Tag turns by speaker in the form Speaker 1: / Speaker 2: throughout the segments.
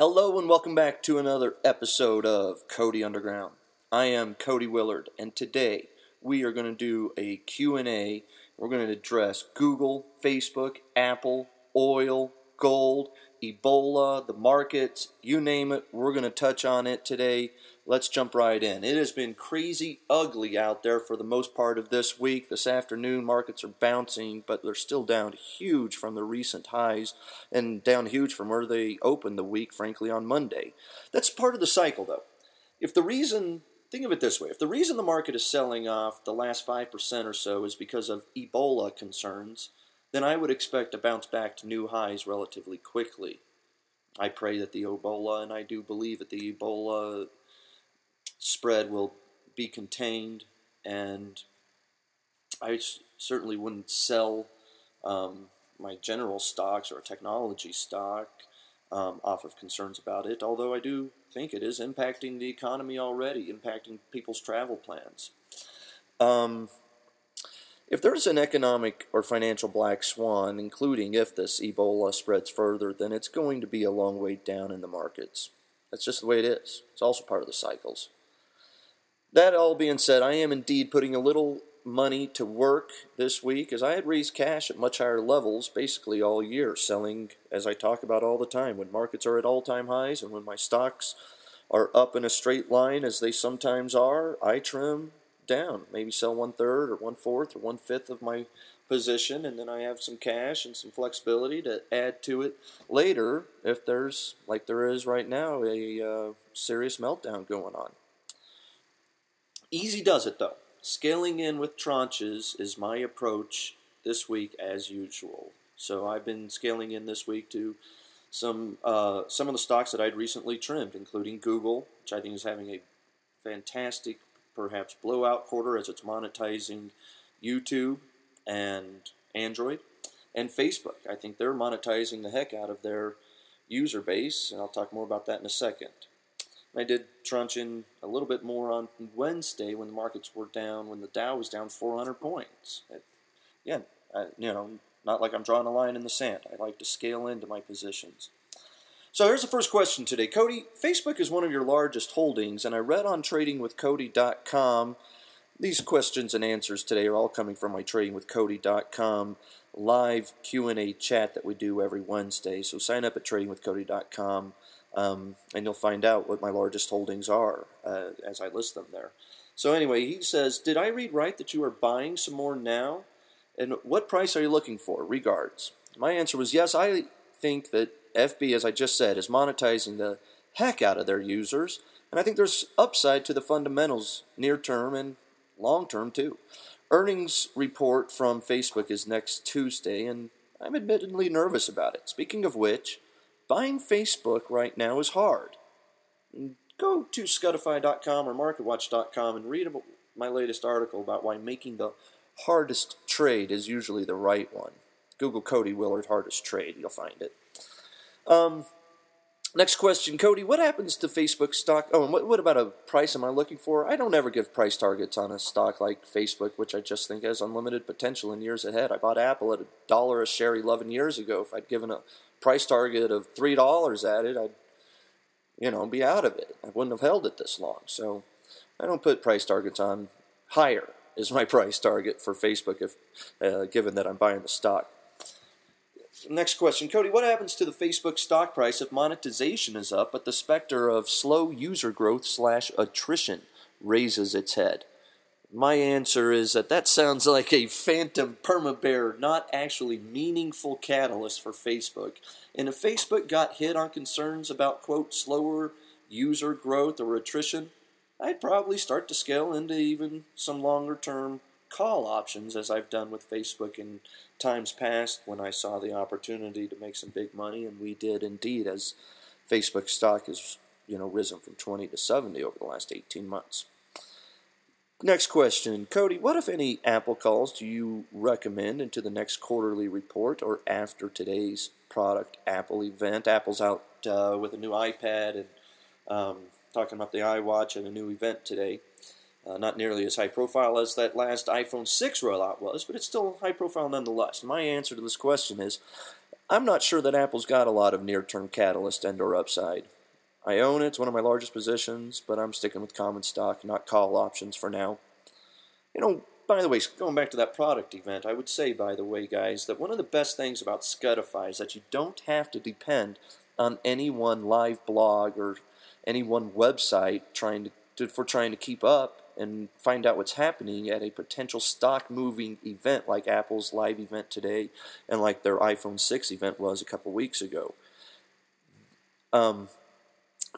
Speaker 1: Hello and welcome back to another episode of Cody Underground. I am Cody Willard and today we are going to do a Q&A. We're going to address Google, Facebook, Apple, oil, gold, Ebola, the markets, you name it. We're going to touch on it today. Let's jump right in. It has been crazy ugly out there for the most part of this week. This afternoon, markets are bouncing, but they're still down huge from the recent highs and down huge from where they opened the week, frankly, on Monday. That's part of the cycle, though. If the reason, think of it this way if the reason the market is selling off the last 5% or so is because of Ebola concerns, then I would expect to bounce back to new highs relatively quickly. I pray that the Ebola, and I do believe that the Ebola spread will be contained, and I certainly wouldn't sell um, my general stocks or technology stock um, off of concerns about it, although I do think it is impacting the economy already, impacting people's travel plans. Um, if there's an economic or financial black swan, including if this Ebola spreads further, then it's going to be a long way down in the markets. That's just the way it is. It's also part of the cycles. That all being said, I am indeed putting a little money to work this week as I had raised cash at much higher levels basically all year, selling, as I talk about all the time, when markets are at all time highs and when my stocks are up in a straight line, as they sometimes are, I trim down, maybe sell one third or one fourth or one fifth of my position, and then I have some cash and some flexibility to add to it later if there's, like there is right now, a uh, serious meltdown going on. Easy does it though. Scaling in with tranches is my approach this week as usual. So I've been scaling in this week to some uh, some of the stocks that I'd recently trimmed, including Google, which I think is having a fantastic, perhaps blowout quarter as it's monetizing YouTube and Android, and Facebook. I think they're monetizing the heck out of their user base, and I'll talk more about that in a second. I did tranche in a little bit more on Wednesday when the markets were down, when the Dow was down 400 points. Again, I, you know, not like I'm drawing a line in the sand. I like to scale into my positions. So here's the first question today. Cody, Facebook is one of your largest holdings, and I read on tradingwithcody.com. These questions and answers today are all coming from my tradingwithcody.com live Q&A chat that we do every Wednesday. So sign up at tradingwithcody.com. Um, and you'll find out what my largest holdings are uh, as I list them there. So, anyway, he says, Did I read right that you are buying some more now? And what price are you looking for? Regards. My answer was yes, I think that FB, as I just said, is monetizing the heck out of their users. And I think there's upside to the fundamentals near term and long term too. Earnings report from Facebook is next Tuesday, and I'm admittedly nervous about it. Speaking of which, buying Facebook right now is hard. Go to Scutify.com or MarketWatch.com and read my latest article about why making the hardest trade is usually the right one. Google Cody Willard hardest trade, you'll find it. Um, next question, Cody. What happens to Facebook stock? Oh, and what, what about a price am I looking for? I don't ever give price targets on a stock like Facebook, which I just think has unlimited potential in years ahead. I bought Apple at a dollar a share 11 years ago. If I'd given a price target of three dollars at it, I'd you know be out of it. I wouldn't have held it this long. So I don't put price targets on. Higher is my price target for Facebook if uh, given that I'm buying the stock. Next question, Cody. What happens to the Facebook stock price if monetization is up, but the specter of slow user growth slash attrition raises its head? My answer is that that sounds like a phantom perma bear, not actually meaningful catalyst for Facebook. And if Facebook got hit on concerns about, quote, slower user growth or attrition, I'd probably start to scale into even some longer term call options as I've done with Facebook in times past when I saw the opportunity to make some big money, and we did indeed as Facebook stock has you know risen from 20 to 70 over the last 18 months. Next question, Cody. What, if any, Apple calls do you recommend into the next quarterly report or after today's product Apple event? Apple's out uh, with a new iPad and um, talking about the iWatch and a new event today. Uh, not nearly as high profile as that last iPhone 6 rollout was, but it's still high profile nonetheless. My answer to this question is I'm not sure that Apple's got a lot of near-term catalyst and or upside. I own it, it's one of my largest positions, but I'm sticking with common stock, not call options for now. You know, by the way, going back to that product event, I would say, by the way, guys, that one of the best things about Scutify is that you don't have to depend on any one live blog or any one website trying to, to for trying to keep up and find out what's happening at a potential stock moving event like Apple's live event today and like their iPhone 6 event was a couple weeks ago. Um,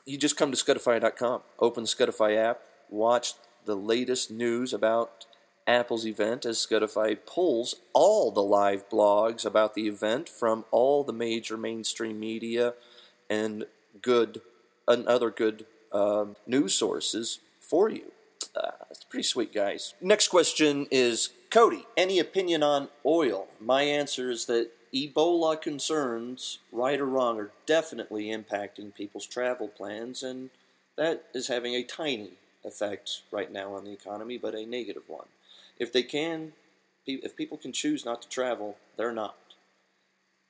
Speaker 1: you just come to Scutify.com, open the Scutify app, watch the latest news about Apple's event as Scutify pulls all the live blogs about the event from all the major mainstream media and good and other good um, news sources for you. Pretty sweet, guys. Next question is Cody. Any opinion on oil? My answer is that Ebola concerns, right or wrong, are definitely impacting people's travel plans, and that is having a tiny effect right now on the economy, but a negative one. If they can, if people can choose not to travel, they're not.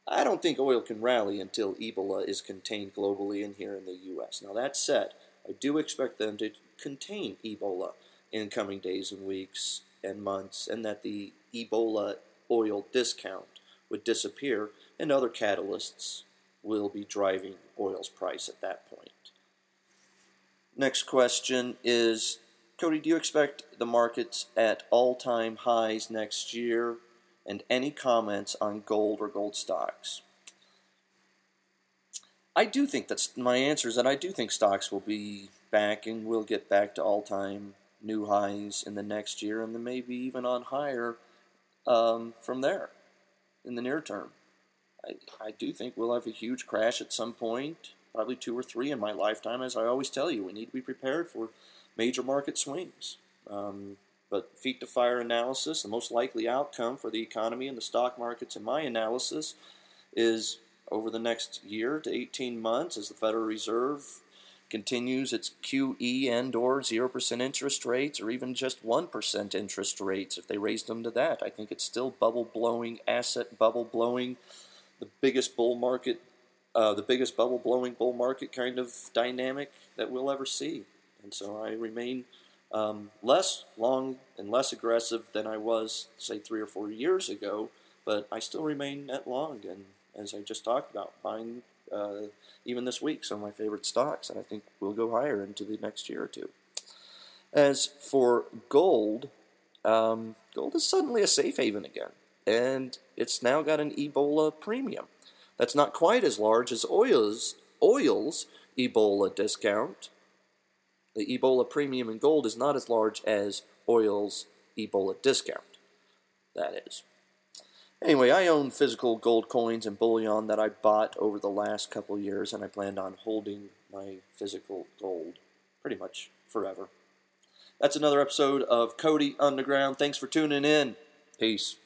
Speaker 1: I don't think oil can rally until Ebola is contained globally and here in the U.S. Now, that said, I do expect them to contain Ebola in coming days and weeks and months, and that the Ebola oil discount would disappear, and other catalysts will be driving oil's price at that point. Next question is Cody, do you expect the markets at all time highs next year? And any comments on gold or gold stocks? I do think that's my answer is that I do think stocks will be back and will get back to all time new highs in the next year and then maybe even on higher um, from there in the near term. I, I do think we'll have a huge crash at some point, probably two or three in my lifetime. As I always tell you, we need to be prepared for major market swings. Um, but feet to fire analysis, the most likely outcome for the economy and the stock markets, in my analysis, is over the next year to 18 months as the Federal Reserve continues its QE and or 0% interest rates or even just 1% interest rates if they raised them to that. I think it's still bubble blowing, asset bubble blowing, the biggest bull market, uh, the biggest bubble blowing bull market kind of dynamic that we'll ever see. And so I remain um, less long and less aggressive than I was, say, three or four years ago, but I still remain net long. And as I just talked about, buying uh, even this week some of my favorite stocks, and I think will go higher into the next year or two. As for gold, um, gold is suddenly a safe haven again, and it's now got an Ebola premium. That's not quite as large as oil's, oil's Ebola discount. The Ebola premium in gold is not as large as oil's Ebola discount. That is. Anyway, I own physical gold coins and bullion that I bought over the last couple years, and I planned on holding my physical gold pretty much forever. That's another episode of Cody Underground. Thanks for tuning in. Peace.